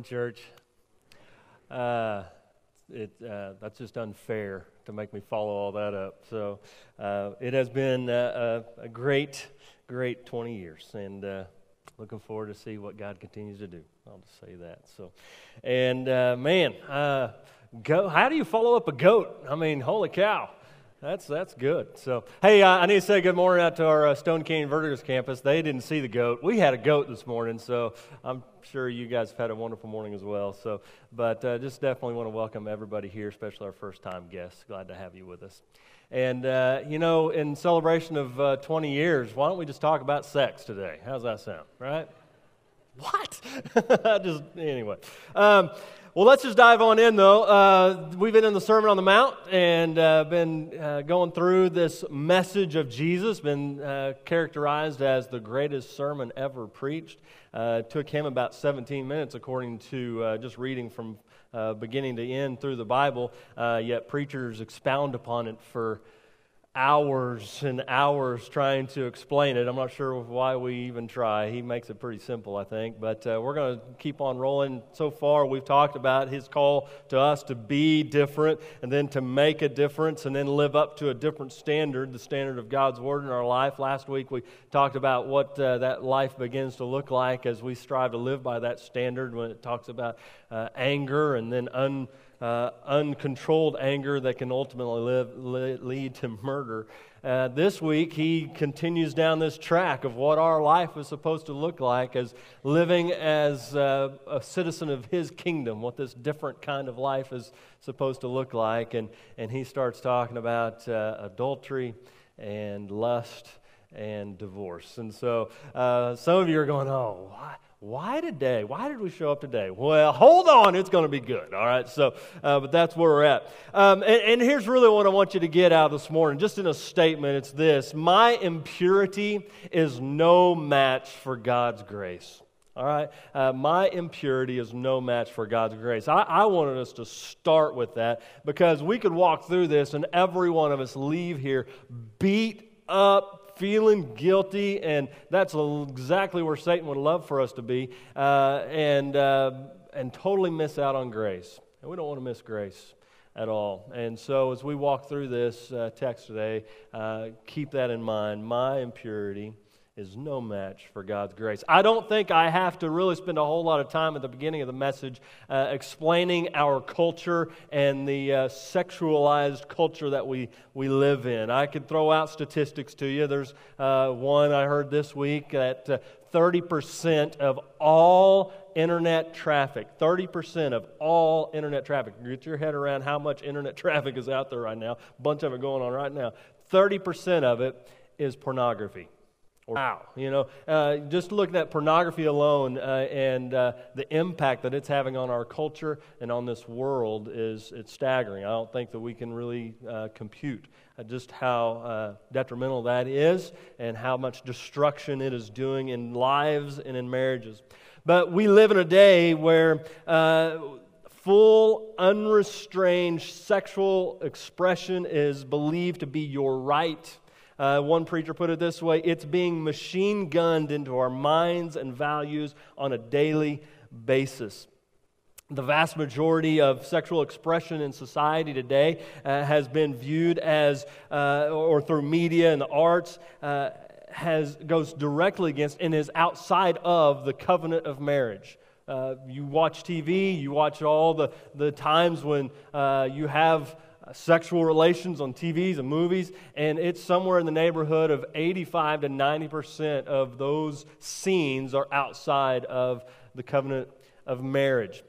Morning, church. Uh, it, uh, that's just unfair to make me follow all that up. So uh, it has been a, a, great, great 20 years, and uh, looking forward to see what God continues to do. I'll just say that. So, and uh, man, uh, go, how do you follow up a goat? I mean, holy cow! That's that's good. So, hey, uh, I need to say good morning out to our uh, Stone Canyon Verticals campus. They didn't see the goat. We had a goat this morning, so I'm sure you guys have had a wonderful morning as well. So, but uh, just definitely want to welcome everybody here, especially our first time guests. Glad to have you with us. And uh, you know, in celebration of uh, 20 years, why don't we just talk about sex today? How's that sound? Right? What? just anyway. Um, well, let's just dive on in, though. Uh, we've been in the Sermon on the Mount and uh, been uh, going through this message of Jesus, been uh, characterized as the greatest sermon ever preached. Uh, took him about 17 minutes, according to uh, just reading from beginning to end through the Bible, yet preachers expound upon it for hours and hours trying to explain it. I'm not sure why we even try. He makes it pretty simple, I think. But uh, we're going to keep on rolling. So far, we've talked about his call to us to be different and then to make a difference and then live up to a different standard, the standard of God's Word in our life. Last week, we talked about what uh, that life begins to look like as we strive to live by that standard when it talks about uh, anger and then un uh, uncontrolled anger that can ultimately live, lead to murder. Uh, this week, he continues down this track of what our life is supposed to look like as living as uh, a citizen of his kingdom, what this different kind of life is supposed to look like. And, and he starts talking about uh, adultery and lust and divorce. And so uh, some of you are going, oh? Why today? Why did we show up today? Well, hold on, it's going to be good. All right, so, uh, but that's where we're at. Um, and, and, here's really what I want you to get out this morning, just in a statement it's this My impurity is no match for God's grace. All right, uh, my impurity is no match for God's grace. I, I wanted us to start with that because we could walk through this and every one of us leave here beat up feeling guilty, and that's exactly where Satan would love for us to be, uh, and, uh, and totally miss out on grace. And we don't want to miss grace at all. And so, as we walk through this uh, text today, uh, keep that in mind. My impurity is no match for God's grace. I don't think I have to really spend a whole lot of time at the beginning of the message uh, explaining our culture and the uh, sexualized culture that we, we live in. I could throw out statistics to you. There's uh, one I heard this week that 30% uh, of all internet traffic, 30% of all internet traffic, get your head around how much internet traffic is out there right now, a bunch of it going on right now. 30% of it is pornography. Wow. You know, uh, just looking at pornography alone uh, and uh, the impact that it's having on our culture and on this world is it's staggering. I don't think that we can really uh, compute uh, just how uh, detrimental that is and how much destruction it is doing in lives and in marriages. But we live in a day where full, unrestrained sexual expression is believed to be your right uh, one preacher put it this way it's being machine gunned into our minds and values on a daily basis. The vast majority of sexual expression in society today uh, has been viewed as, uh, or through media and the arts, uh, has, goes directly against and is outside of the covenant of marriage. Uh, you watch TV, you watch all the, the times when uh, you have sexual relations on TVs and movies, and it's somewhere in the neighborhood of 85 to 90% of those scenes are outside of the covenant of marriage.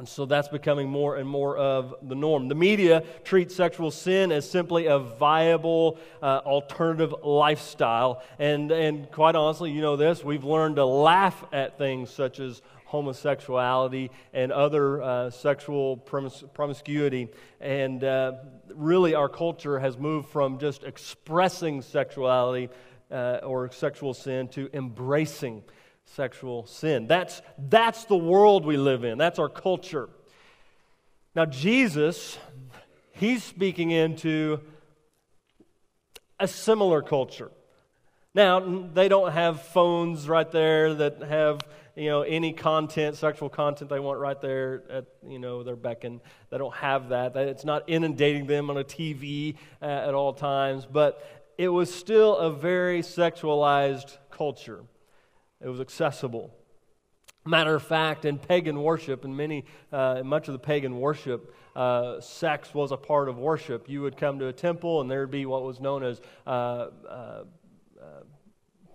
And so that's becoming more and more of the norm. The media treats sexual sin as simply a viable uh, alternative lifestyle. And, and quite honestly, you know this, we've learned to laugh at things such as homosexuality and other uh, sexual promis- promiscuity. And uh, really, our culture has moved from just expressing sexuality uh, or sexual sin to embracing sexual sin. That's, that's the world we live in, that's our culture. Now, Jesus, he's speaking into a similar culture. Now, they don't have phones right there that have you know, any content, sexual content they want right there at, you know, their beckon. They don't have that. It's not inundating them on a TV uh, at all times, but it was still a very sexualized culture. It was accessible. Matter of fact, in pagan worship, in many, uh, much of the pagan worship, uh, sex was a part of worship. You would come to a temple, and there would be what was known as uh,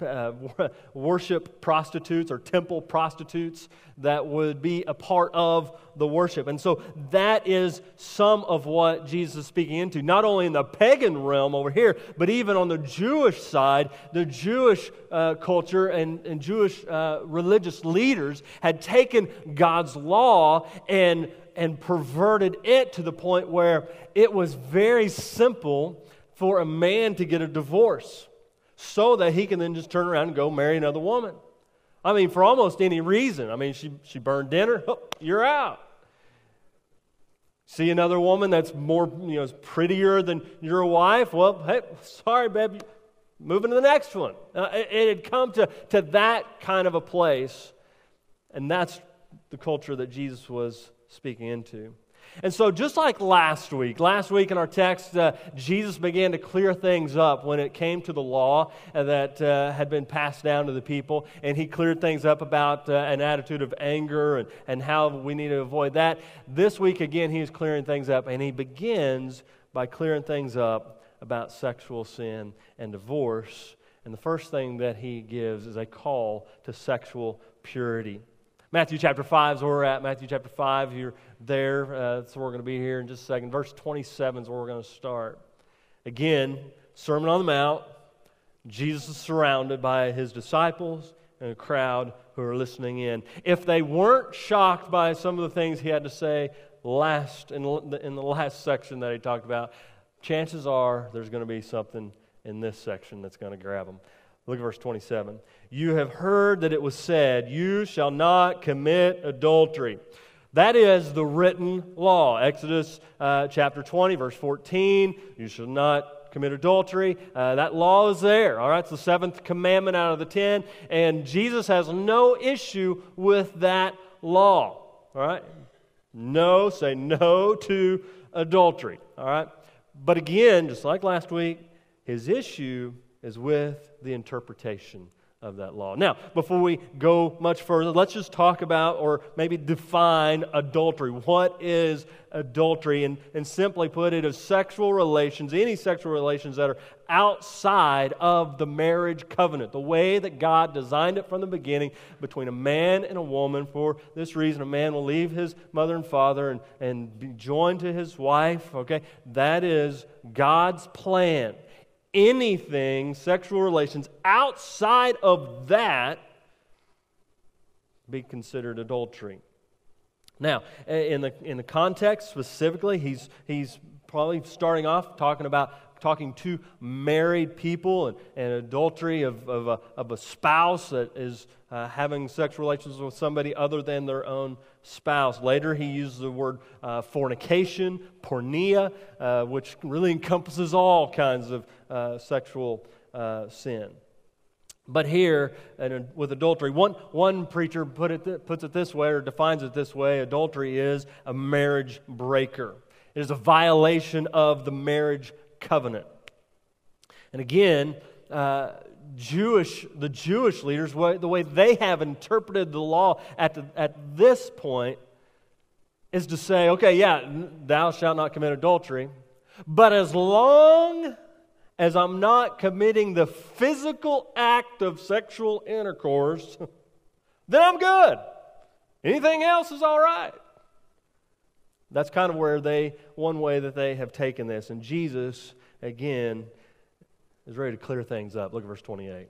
uh worship prostitutes or temple prostitutes that would be a part of the worship. And so that is some of what Jesus is speaking into, not only in the pagan realm over here, but even on the Jewish side. The Jewish uh, culture and, and Jewish uh, religious leaders had taken God's law and, and perverted it to the point where it was very simple for a man to get a divorce so that he can then just turn around and go marry another woman. I mean, for almost any reason. I mean, she, she burned dinner, oh, you're out. See another woman that's more, you know, prettier than your wife? Well, hey, sorry, baby, moving to the next one. Uh, it, it had come to, to that kind of a place, and that's the culture that Jesus was speaking into. And so, just like last week, last week in our text, uh, Jesus began to clear things up when it came to the law uh, that uh, had been passed down to the people. And he cleared things up about uh, an attitude of anger and, and how we need to avoid that. This week, again, he is clearing things up, and he begins by clearing things up about sexual sin and divorce. And the first thing that he gives is a call to sexual purity. Matthew chapter 5 is where we're at. Matthew chapter 5, you're there. Uh, that's where we're going to be here in just a second. Verse 27 is where we're going to start. Again, Sermon on the Mount. Jesus is surrounded by his disciples and a crowd who are listening in. If they weren't shocked by some of the things he had to say last in the, in the last section that he talked about, chances are there's going to be something in this section that's going to grab them. Look at verse 27. You have heard that it was said, You shall not commit adultery. That is the written law. Exodus uh, chapter 20, verse 14. You shall not commit adultery. Uh, that law is there. All right, it's the seventh commandment out of the ten. And Jesus has no issue with that law. All right? No, say no to adultery. All right? But again, just like last week, his issue is with the interpretation of that law. Now, before we go much further, let's just talk about or maybe define adultery. What is adultery? And, and simply put, it is sexual relations, any sexual relations that are outside of the marriage covenant, the way that God designed it from the beginning between a man and a woman. For this reason, a man will leave his mother and father and, and be joined to his wife. Okay? That is God's plan anything, sexual relations, outside of that be considered adultery. Now, in the, in the context specifically, he's, he's probably starting off talking about talking to married people and, and adultery of, of, a, of a spouse that is uh, having sexual relations with somebody other than their own spouse. Later, he uses the word uh, fornication, porneia, uh, which really encompasses all kinds of uh, sexual uh, sin. But here, and with adultery, one, one preacher put it puts it this way or defines it this way adultery is a marriage breaker, it is a violation of the marriage covenant. And again, uh, Jewish, the Jewish leaders, the way they have interpreted the law at, the, at this point is to say, okay, yeah, thou shalt not commit adultery, but as long as I'm not committing the physical act of sexual intercourse, then I'm good. Anything else is all right. That's kind of where they, one way that they have taken this. And Jesus, again, is ready to clear things up. Look at verse 28.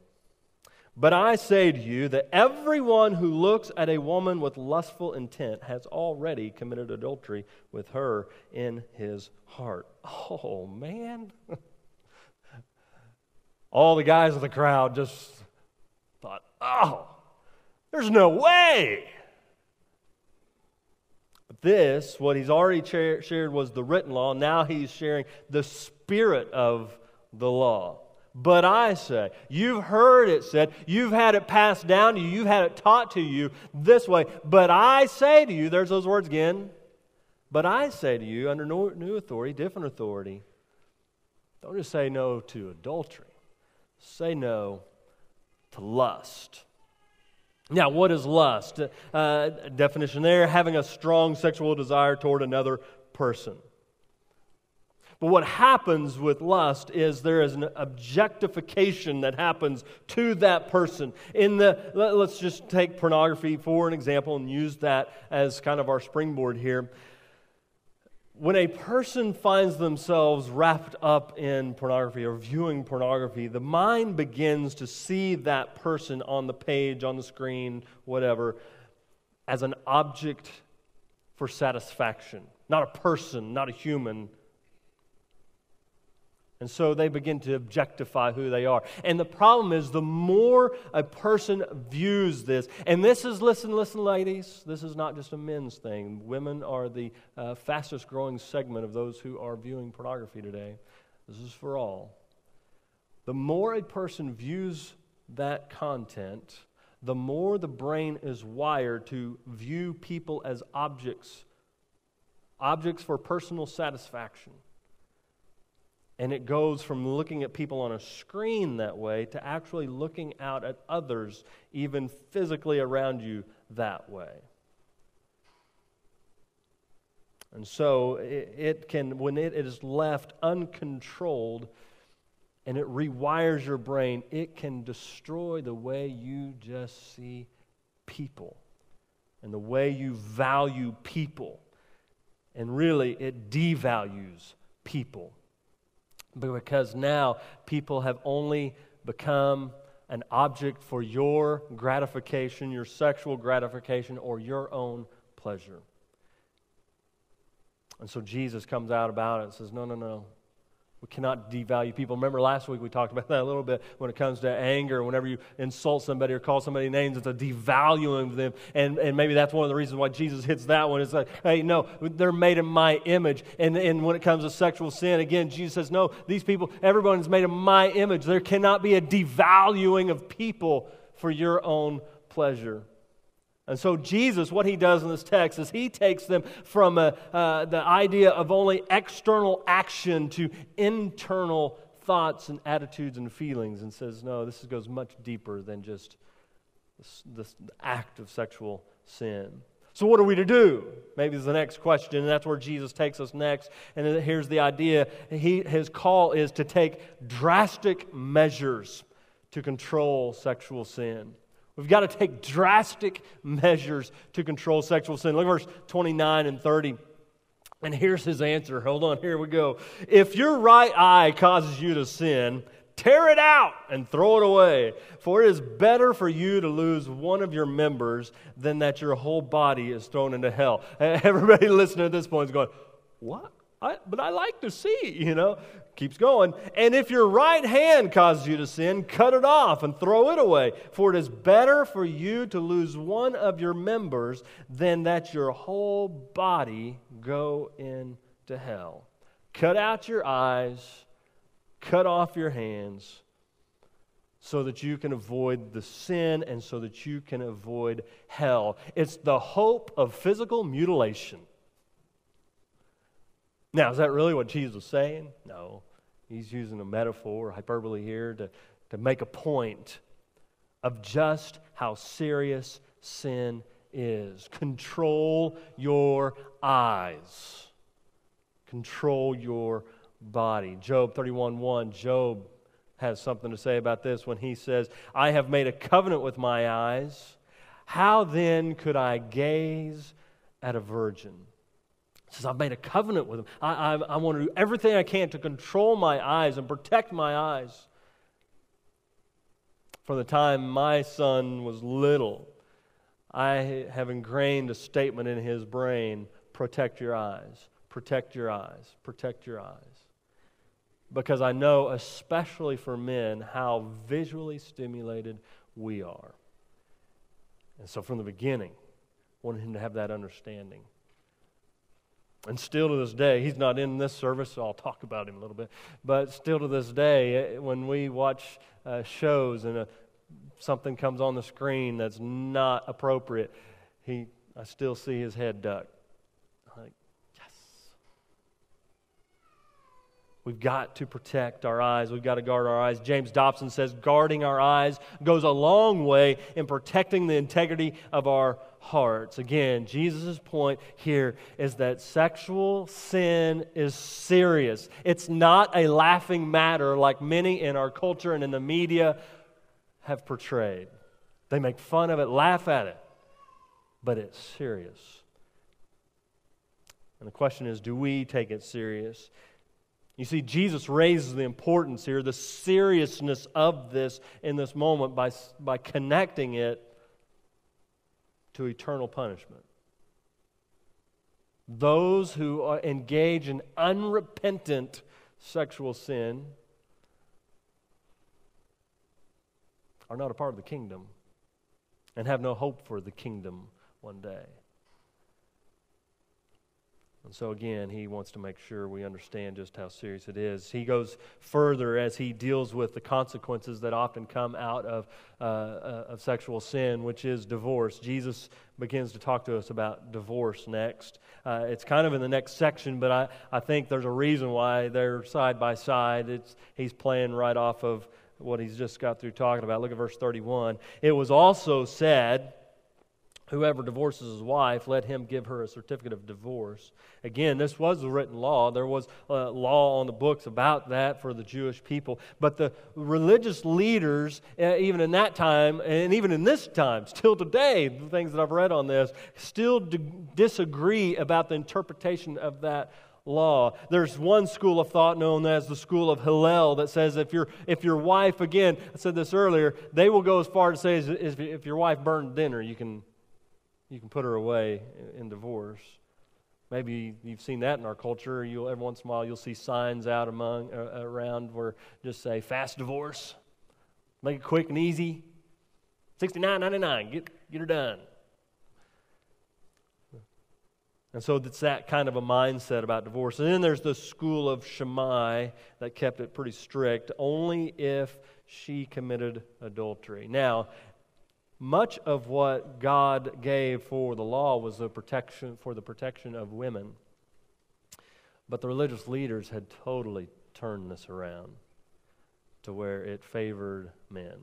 But I say to you that everyone who looks at a woman with lustful intent has already committed adultery with her in his heart. Oh, man. All the guys in the crowd just thought, oh, there's no way. This, what he's already shared was the written law. Now he's sharing the spirit of the law. But I say, you've heard it said, you've had it passed down to you, you've had it taught to you this way. But I say to you, there's those words again. But I say to you, under new authority, different authority, don't just say no to adultery, say no to lust. Now, what is lust? Uh, definition there having a strong sexual desire toward another person. But what happens with lust is there is an objectification that happens to that person. In the let's just take pornography for an example and use that as kind of our springboard here. When a person finds themselves wrapped up in pornography or viewing pornography, the mind begins to see that person on the page, on the screen, whatever, as an object for satisfaction. Not a person, not a human, and so they begin to objectify who they are. And the problem is, the more a person views this, and this is, listen, listen, ladies, this is not just a men's thing. Women are the uh, fastest growing segment of those who are viewing pornography today. This is for all. The more a person views that content, the more the brain is wired to view people as objects, objects for personal satisfaction. And it goes from looking at people on a screen that way to actually looking out at others, even physically around you, that way. And so it, can, when it is left uncontrolled and it rewires your brain, it can destroy the way you just see people and the way you value people. And really, it devalues people because now people have only become an object for your gratification, your sexual gratification, or your own pleasure. And so Jesus comes out about it and says, No, no, no. We cannot devalue people. Remember last week we talked about that a little bit when it comes to anger. Whenever you insult somebody or call somebody names, it's a devaluing of them. And, and maybe that's one of the reasons why Jesus hits that one. It's like, hey, no, they're made in my image. And, and when it comes to sexual sin, again, Jesus says, no, these people, everyone is made in my image. There cannot be a devaluing of people for your own pleasure. And so, Jesus, what he does in this text is he takes them from a, uh, the idea of only external action to internal thoughts and attitudes and feelings and says, no, this goes much deeper than just this, this act of sexual sin. So, what are we to do? Maybe is the next question, and that's where Jesus takes us next. And here's the idea he, His call is to take drastic measures to control sexual sin. We've got to take drastic measures to control sexual sin. Look at verse 29 and 30. And here's his answer. Hold on, here we go. If your right eye causes you to sin, tear it out and throw it away. For it is better for you to lose one of your members than that your whole body is thrown into hell. Everybody listening at this point is going, What? I, but I like to see, you know. Keeps going. And if your right hand causes you to sin, cut it off and throw it away. For it is better for you to lose one of your members than that your whole body go into hell. Cut out your eyes, cut off your hands, so that you can avoid the sin and so that you can avoid hell. It's the hope of physical mutilation. Now, is that really what Jesus was saying? No. He's using a metaphor, hyperbole here, to, to make a point of just how serious sin is. Control your eyes, control your body. Job 31 1, Job has something to say about this when he says, I have made a covenant with my eyes. How then could I gaze at a virgin? Says, I've made a covenant with him. I, I, I want to do everything I can to control my eyes and protect my eyes. From the time my son was little, I have ingrained a statement in his brain protect your eyes, protect your eyes, protect your eyes. Because I know, especially for men, how visually stimulated we are. And so from the beginning, wanted him to have that understanding. And still to this day, he's not in this service, so I'll talk about him a little bit. But still to this day, when we watch uh, shows and a, uh, something comes on the screen that's not appropriate, he, I still see his head duck. I'm Like, yes. We've got to protect our eyes. We've got to guard our eyes. James Dobson says guarding our eyes goes a long way in protecting the integrity of our hearts. Again, Jesus' point here is that sexual sin is serious. It's not a laughing matter like many in our culture and in the media have portrayed. They make fun of it, laugh at it, but it's serious. And the question is do we take it serious? You see, Jesus raises the importance here, the seriousness of this in this moment by, by connecting it to eternal punishment. Those who engage in unrepentant sexual sin are not a part of the kingdom and have no hope for the kingdom one day. And so, again, he wants to make sure we understand just how serious it is. He goes further as he deals with the consequences that often come out of, uh, uh, of sexual sin, which is divorce. Jesus begins to talk to us about divorce next. Uh, it's kind of in the next section, but I, I think there's a reason why they're side by side. It's, he's playing right off of what he's just got through talking about. Look at verse 31. It was also said, Whoever divorces his wife, let him give her a certificate of divorce. Again, this was a written law. There was a law on the books about that for the Jewish people. But the religious leaders, uh, even in that time, and even in this time, still today, the things that I've read on this, still disagree about the interpretation of that law. There's one school of thought known as the school of Hillel that says if, your if your wife, again, I said this earlier, they will go as far to say if, if your wife burned dinner, you can you can put her away in divorce. Maybe you've seen that in our culture. You'll every once in a while you'll see signs out among uh, around where just say fast divorce, make it quick and easy, sixty nine ninety nine, get get her done. And so it's that kind of a mindset about divorce. And then there's the school of Shammai that kept it pretty strict, only if she committed adultery. Now, much of what God gave for the law was the protection for the protection of women. But the religious leaders had totally turned this around to where it favored men.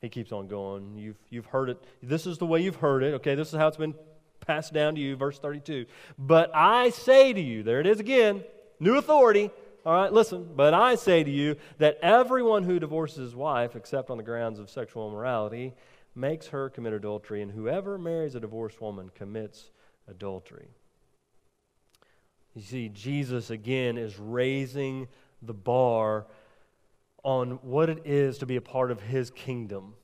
He keeps on going. You've, you've heard it. This is the way you've heard it. Okay, this is how it's been passed down to you. Verse 32. But I say to you, there it is again, new authority. All right, listen. But I say to you that everyone who divorces his wife, except on the grounds of sexual immorality, makes her commit adultery, and whoever marries a divorced woman commits adultery. You see, Jesus again is raising the bar on what it is to be a part of his kingdom.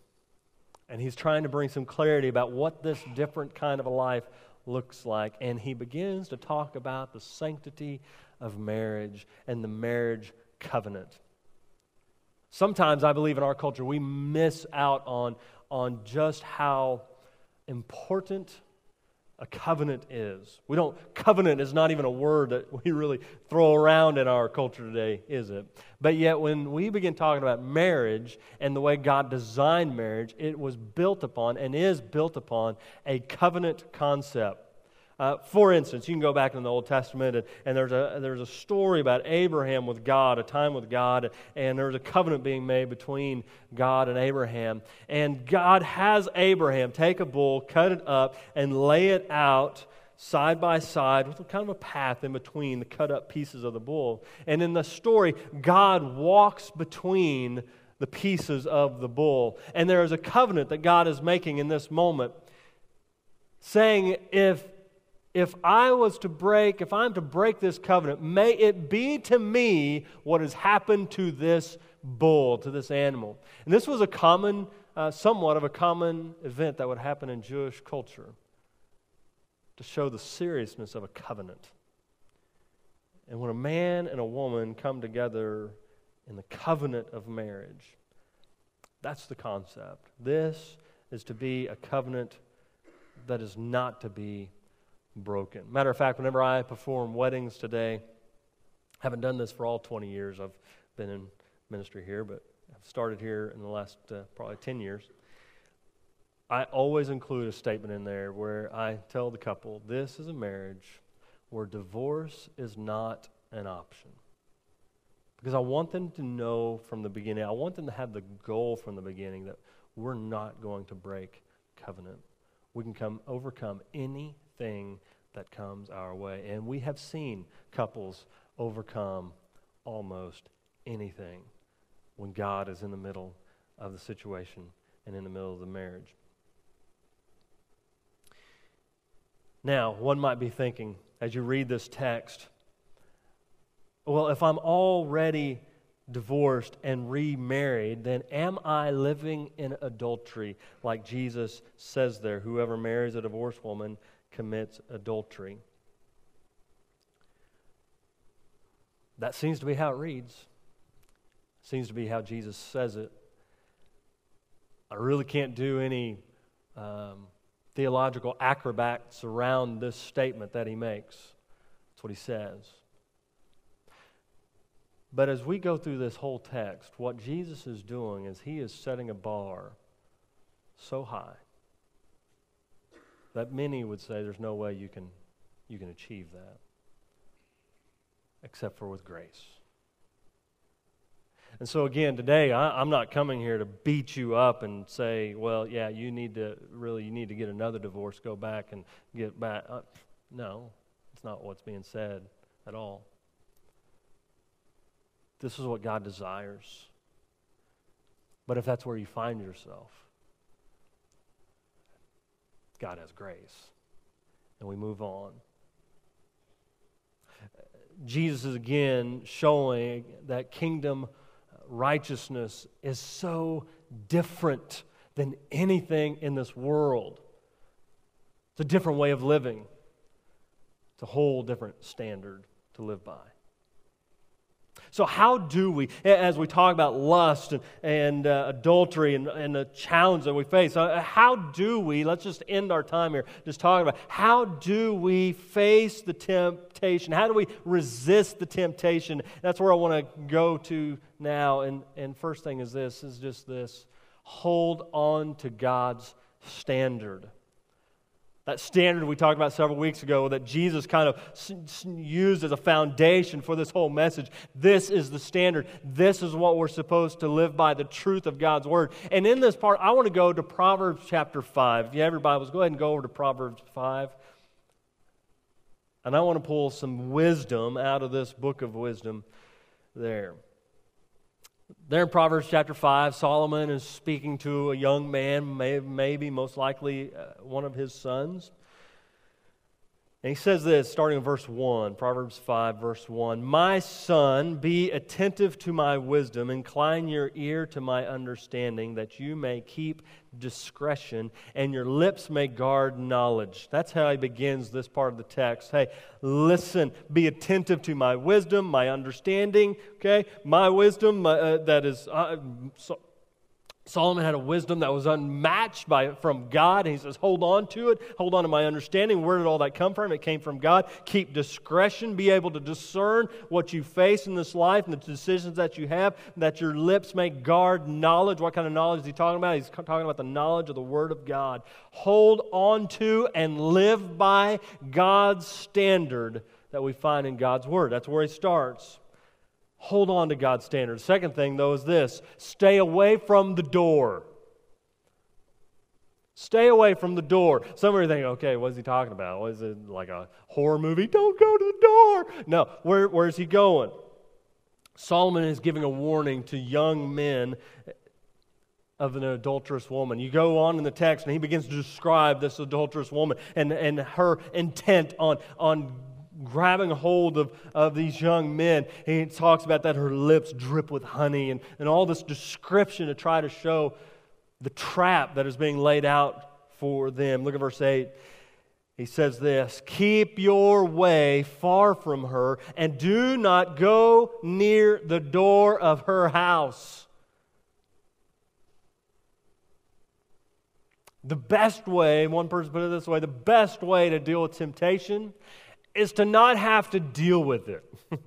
And he's trying to bring some clarity about what this different kind of a life looks like. And he begins to talk about the sanctity of marriage and the marriage covenant. Sometimes I believe in our culture we miss out on, on just how important a covenant is. We don't, covenant is not even a word that we really throw around in our culture today, is it? But yet, when we begin talking about marriage and the way God designed marriage, it was built upon and is built upon a covenant concept. Uh, for instance, you can go back in the Old Testament, and, and, there's, a, there's a story about Abraham with God, a time with God, and there's a covenant being made between God and Abraham. And God has Abraham take a bull, cut it up, and lay it out side by side with kind of a path in between the cut up pieces of the bull. And in the story, God walks between the pieces of the bull. And there is a covenant that God is making in this moment, saying, if if I was to break, if I'm to break this covenant, may it be to me what has happened to this bull, to this animal. And this was a common, uh, somewhat of a common event that would happen in Jewish culture to show the seriousness of a covenant. And when a man and a woman come together in the covenant of marriage, that's the concept. This is to be a covenant that is not to be broken. Matter of fact, whenever I perform weddings today, haven't done this for all 20 years. I've been in ministry here, but I've started here in the last uh, probably 10 years. I always include a statement in there where I tell the couple, this is a marriage where divorce is not an option. Because I want them to know from the beginning, I want them to have the goal from the beginning that we're not going to break covenant. We can come overcome anything that comes our way. And we have seen couples overcome almost anything when God is in the middle of the situation and in the middle of the marriage. Now, one might be thinking as you read this text, well, if I'm already divorced and remarried, then am I living in adultery like Jesus says there? Whoever marries a divorced woman commits adultery. That seems to be how it reads. Seems to be how Jesus says it. I really can't do any um, theological acrobats around this statement that he makes. That's what he says. But as we go through this whole text, what Jesus is doing is he is setting a bar so high that many would say there's no way you can, you can achieve that except for with grace. And so, again, today, I, am not coming here to beat you up and say, well, yeah, you need to really, you need to get another divorce, go back and get back. Uh, no, it's not what's being said at all. This is what God desires. But if that's where you find yourself, God has grace. And we move on. Jesus is again showing that kingdom righteousness is so different than anything in this world. It's a different way of living, it's a whole different standard to live by. So, how do we, as we talk about lust and, and uh, adultery and, and, the challenge that we face, uh, how do we, let's just end our time here just talking about how do we face the temptation? How do we resist the temptation? That's where I want to go to now. And, and first thing is this, is just this hold on to God's standard. That standard we talked about several weeks ago that Jesus kind of used as a foundation for this whole message. This is the standard. This is what we're supposed to live by, the truth of God's word. And in this part, I want to go to Proverbs chapter 5. If you have your Bibles, go ahead and go over to Proverbs 5. And I want to pull some wisdom out of this book of wisdom there. There in Proverbs chapter 5, Solomon is speaking to a young man, maybe most likely uh, one of his sons. And he says this, starting in verse 1, Proverbs 5, verse 1 My son, be attentive to my wisdom, incline your ear to my understanding, that you may keep discretion and your lips may guard knowledge. That's how he begins this part of the text. Hey, listen, be attentive to my wisdom, my understanding, okay? My wisdom uh, that is. Uh, so, Solomon had a wisdom that was unmatched by, from God. And he says, Hold on to it. Hold on to my understanding. Where did all that come from? It came from God. Keep discretion. Be able to discern what you face in this life and the decisions that you have, that your lips may guard knowledge. What kind of knowledge is he talking about? He's talking about the knowledge of the Word of God. Hold on to and live by God's standard that we find in God's Word. That's where he starts. Hold on to God's standards. Second thing, though, is this stay away from the door. Stay away from the door. Some of you think, okay, what is he talking about? What is it like a horror movie? Don't go to the door. No, where, where is he going? Solomon is giving a warning to young men of an adulterous woman. You go on in the text, and he begins to describe this adulterous woman and, and her intent on, on grabbing hold of, of these young men. He talks about that her lips drip with honey and, and all this description to try to show the trap that is being laid out for them. Look at verse 8. He says this Keep your way far from her, and do not go near the door of her house. The best way, one person put it this way, the best way to deal with temptation is to not have to deal with it.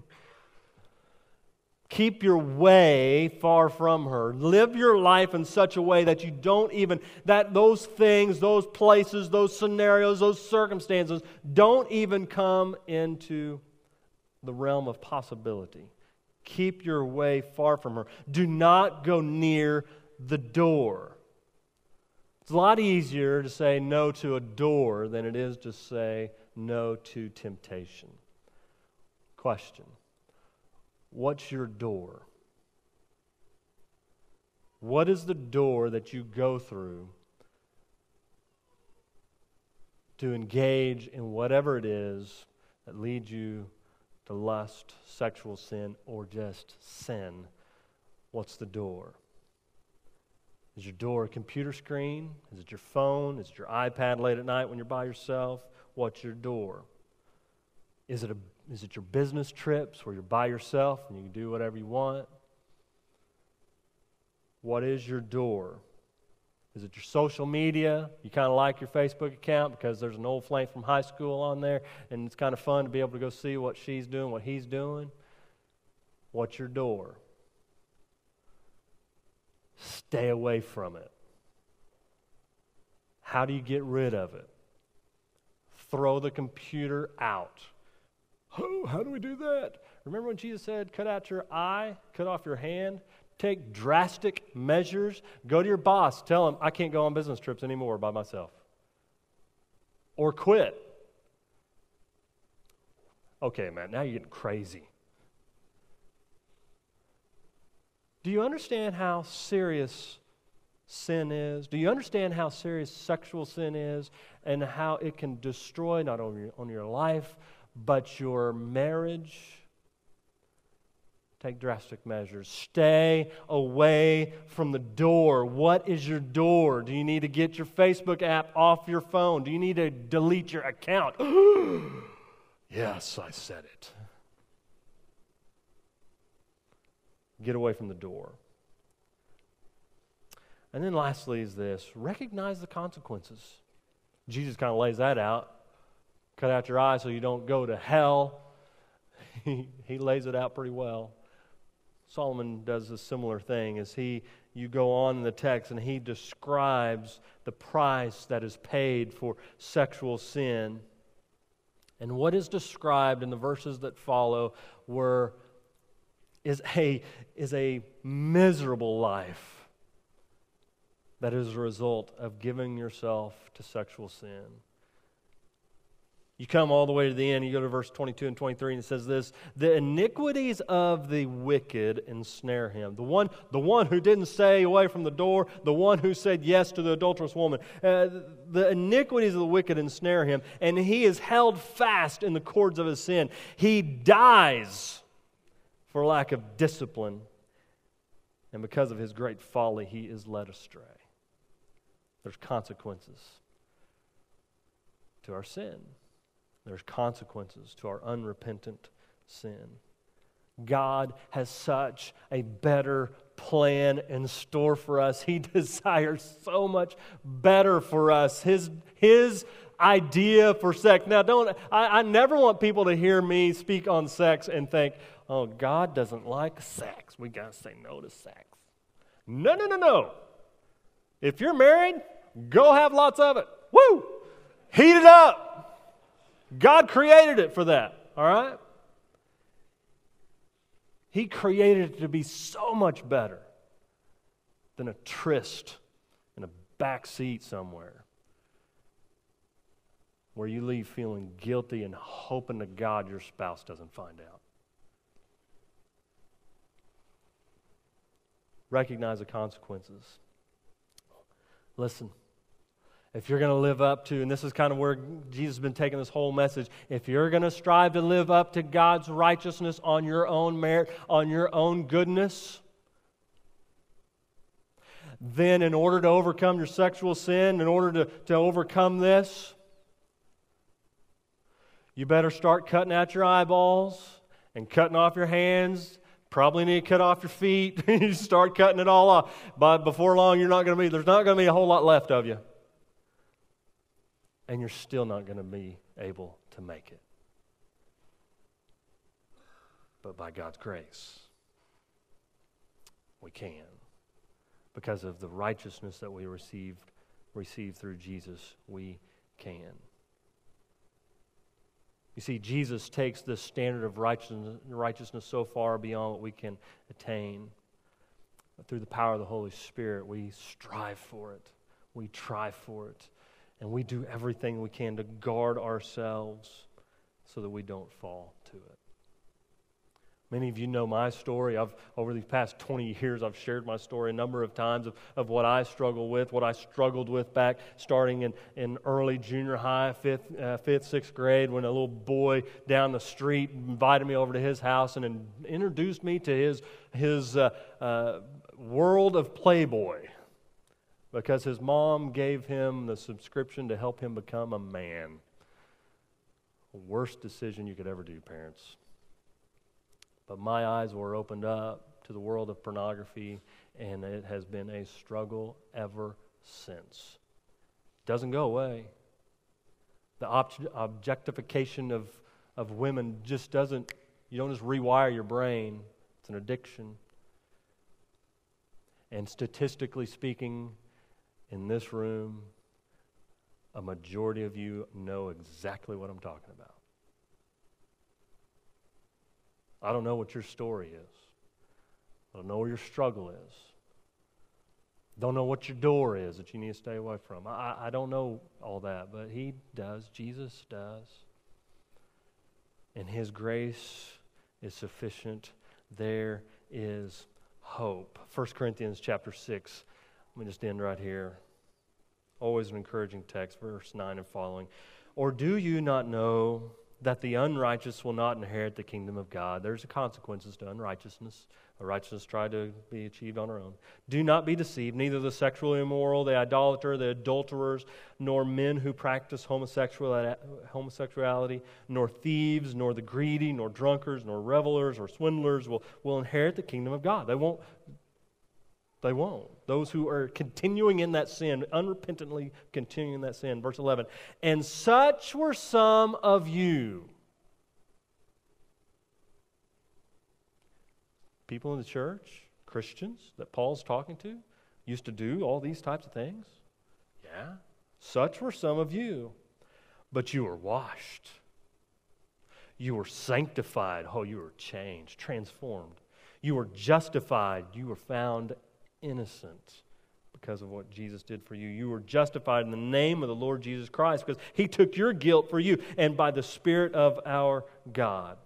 Keep your way far from her. Live your life in such a way that you don't even, that those things, those places, those scenarios, those circumstances don't even come into the realm of possibility. Keep your way far from her. Do not go near the door. It's a lot easier to say no to a door than it is to say no to temptation. Question What's your door? What is the door that you go through to engage in whatever it is that leads you to lust, sexual sin, or just sin? What's the door? Is your door a computer screen? Is it your phone? Is it your iPad late at night when you're by yourself? What's your door? Is it a is it your business trips where you're by yourself and you can do whatever you want? What is your door? Is it your social media? You kind of like your Facebook account because there's an old flame from high school on there and it's kind of fun to be able to go see what she's doing, what he's doing. What's your door? Stay away from it. How do you get rid of it? Throw the computer out. Oh, how do we do that? Remember when Jesus said, cut out your eye, cut off your hand? Take drastic measures. Go to your boss, tell him, I can't go on business trips anymore by myself. Or quit. Okay, man, now you're getting crazy. Do you understand how serious sin is? Do you understand how serious sexual sin is and how it can destroy not only on your life, but your marriage, take drastic measures. Stay away from the door. What is your door? Do you need to get your Facebook app off your phone? Do you need to delete your account? yes, I said it. Get away from the door. And then lastly is this recognize the consequences. Jesus kind of lays that out cut out your eye so you don't go to hell. he, he lays it out pretty well. Solomon does a similar thing as he you go on in the text and he describes the price that is paid for sexual sin. And what is described in the verses that follow were is a, is a miserable life that is a result of giving yourself to sexual sin. You come all the way to the end, you go to verse 22 and 23, and it says this The iniquities of the wicked ensnare him. The one, the one who didn't stay away from the door, the one who said yes to the adulterous woman. Uh, the iniquities of the wicked ensnare him, and he is held fast in the cords of his sin. He dies for lack of discipline, and because of his great folly, he is led astray. There's consequences to our sin. There's consequences to our unrepentant sin. God has such a better plan in store for us. He desires so much better for us. His, his idea for sex. Now, don't, I, I never want people to hear me speak on sex and think, oh, God doesn't like sex. We got to say no to sex. No, no, no, no. If you're married, go have lots of it. Woo! Heat it up. God created it for that, all right? He created it to be so much better than a tryst in a back seat somewhere where you leave feeling guilty and hoping to God your spouse doesn't find out. Recognize the consequences. Listen, if you're going to live up to, and this is kind of where Jesus has been taking this whole message, if you're going to strive to live up to God's righteousness on your own merit, on your own goodness, then in order to overcome your sexual sin, in order to, to overcome this, you better start cutting out your eyeballs and cutting off your hands. Probably need to cut off your feet. you start cutting it all off. But before long, you're not going to be, there's not going to be a whole lot left of you. and you're still not going to be able to make it. But by God's grace, we can because of the righteousness that we received received through Jesus, we can. You see, Jesus takes this standard of righteousness, so far beyond what we can attain. But through the power of the Holy Spirit, we strive for it, we try for it, and we do everything we can to guard ourselves so that we don't fall to it. Many of you know my story. I've, over these past 20 years, I've shared my story a number of times of, of what I struggle with, what I struggled with back starting in, in early junior high, fifth, uh, fifth, sixth grade, when a little boy down the street invited me over to his house and in, introduced me to his, his uh, uh, world of Playboy because his mom gave him the subscription to help him become a man. Worst decision you could ever do, parents. But my eyes were opened up to the world of pornography, and it has been a struggle ever since. Doesn't go away. The ob- objectification of, of women just doesn't, you don't just rewire your brain, it's an addiction. And statistically speaking, in this room, a majority of you know exactly what I'm talking about. I don't know what your story is. I don't know where your struggle is. Don't know what your door is that you need to stay away from. I, I don't know all that, but He does. Jesus does. And His grace is sufficient. There is hope. 1 Corinthians chapter 6. Let me just end right here. Always an encouraging text, verse 9 and following. Or do you not know that the unrighteous will not inherit the kingdom of God. There's consequences to unrighteousness. A righteousness tried to be achieved on our own. Do not be deceived. Neither the sexually immoral, the idolater, the adulterers, nor men who practice homosexuality, nor thieves, nor the greedy, nor drunkards, nor revelers, or swindlers will, will inherit the kingdom of God. They won't. They won't. Those who are continuing in that sin, unrepentantly continuing in that sin. Verse 11. And such were some of you. People in the church, Christians that Paul's talking to, used to do all these types of things. Yeah. Such were some of you. But you were washed. You were sanctified. Oh, you were changed, transformed. You were justified. You were found innocent because of what Jesus did for you. You were justified in the name of the Lord Jesus Christ because he took your guilt for you and by the Spirit of our God.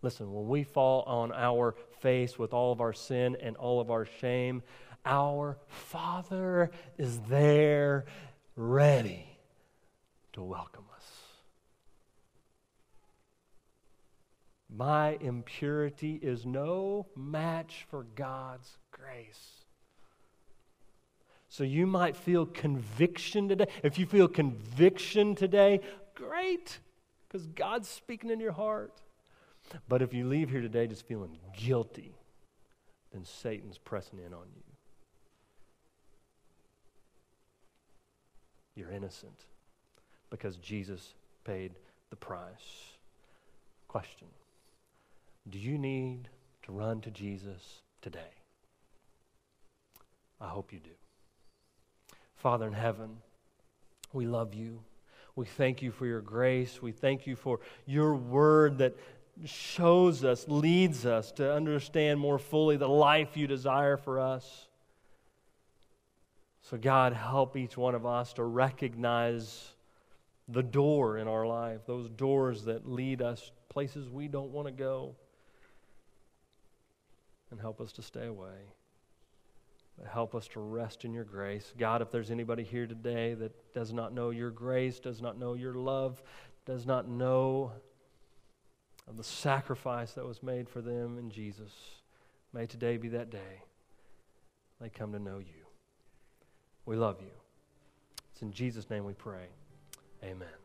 Listen, when we fall on our face with all of our sin and all of our shame, our Father is there ready to welcome us. My impurity is no match for God's grace. So you might feel conviction today. If you feel conviction today, great, because God's speaking in your heart. But if you leave here today just feeling guilty, then Satan's pressing in on you. You're innocent because Jesus paid the price. Question do you need to run to Jesus today? I hope you do. Father in heaven, we love you. We thank you for your grace. We thank you for your word that shows us, leads us to understand more fully the life you desire for us. So, God, help each one of us to recognize the door in our life, those doors that lead us places we don't want to go and help us to stay away. But help us to rest in your grace. God, if there's anybody here today that does not know your grace, does not know your love, does not know of the sacrifice that was made for them in Jesus, may today be that day they come to know you. We love you. It's in Jesus' name we pray. Amen.